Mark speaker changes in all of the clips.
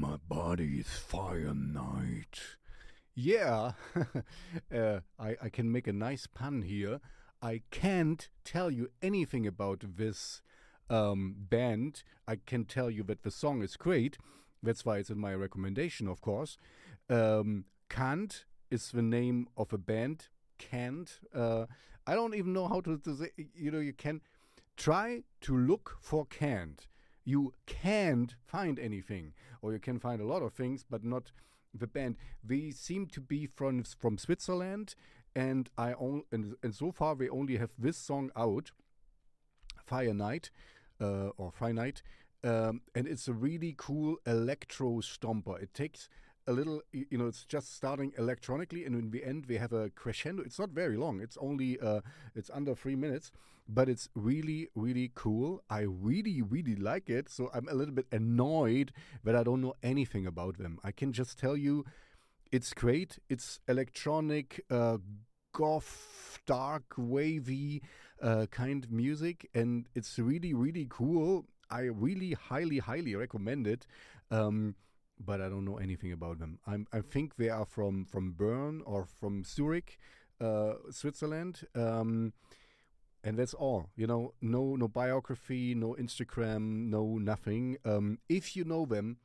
Speaker 1: My body is fire night. Yeah, uh, I, I can make a nice pun here. I can't tell you anything about this um, band. I can tell you that the song is great. That's why it's in my recommendation, of course. Um, Cant is the name of a band. Can't. Uh, I don't even know how to, to say. You know, you can try to look for can't. You can't find anything, or you can find a lot of things, but not the band. They seem to be from from Switzerland, and I on, and, and so far we only have this song out, Finite, uh, or Finite, um, and it's a really cool electro stomper. It takes a little, you know, it's just starting electronically, and in the end, we have a crescendo. It's not very long. It's only, uh, it's under three minutes, but it's really, really cool. I really, really like it. So I'm a little bit annoyed that I don't know anything about them. I can just tell you, it's great. It's electronic. Uh, goth, dark, wavy uh, kind of music, and it's really, really cool. I really highly, highly recommend it. Um, but I don't know anything about them. I'm, I think they are from from Bern or from Zurich, uh, Switzerland. Um, and that's all. You know, no no biography, no Instagram, no nothing. Um, if you know them,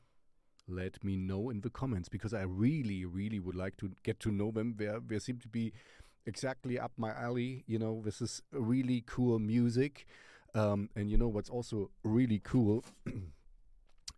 Speaker 1: let me know in the comments because I really, really would like to get to know them. They they seem to be exactly up my alley. You know, this is really cool music. Um, and you know what's also really cool?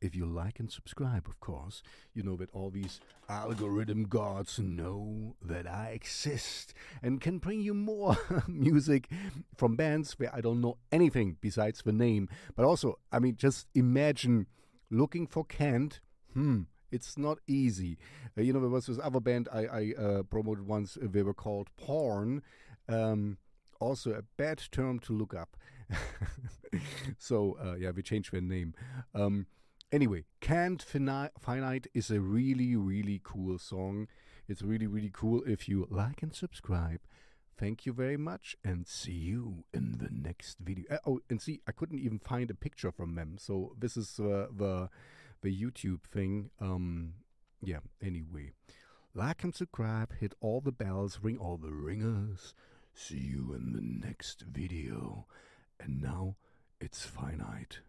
Speaker 1: if you like and subscribe, of course, you know that all these algorithm gods know that I exist and can bring you more music from bands where I don't know anything besides the name. But also, I mean, just imagine looking for Kent. Hmm. It's not easy. Uh, you know, there was this other band I, I uh, promoted once. Uh, they were called Porn. Um, also a bad term to look up. so uh, yeah, we changed their name. Um, Anyway, Cant Finite is a really, really cool song. It's really, really cool if you like and subscribe. Thank you very much and see you in the next video. Uh, oh, and see, I couldn't even find a picture from them. So this is uh, the the YouTube thing. Um, yeah, anyway. Like and subscribe, hit all the bells, ring all the ringers. See you in the next video. And now it's finite.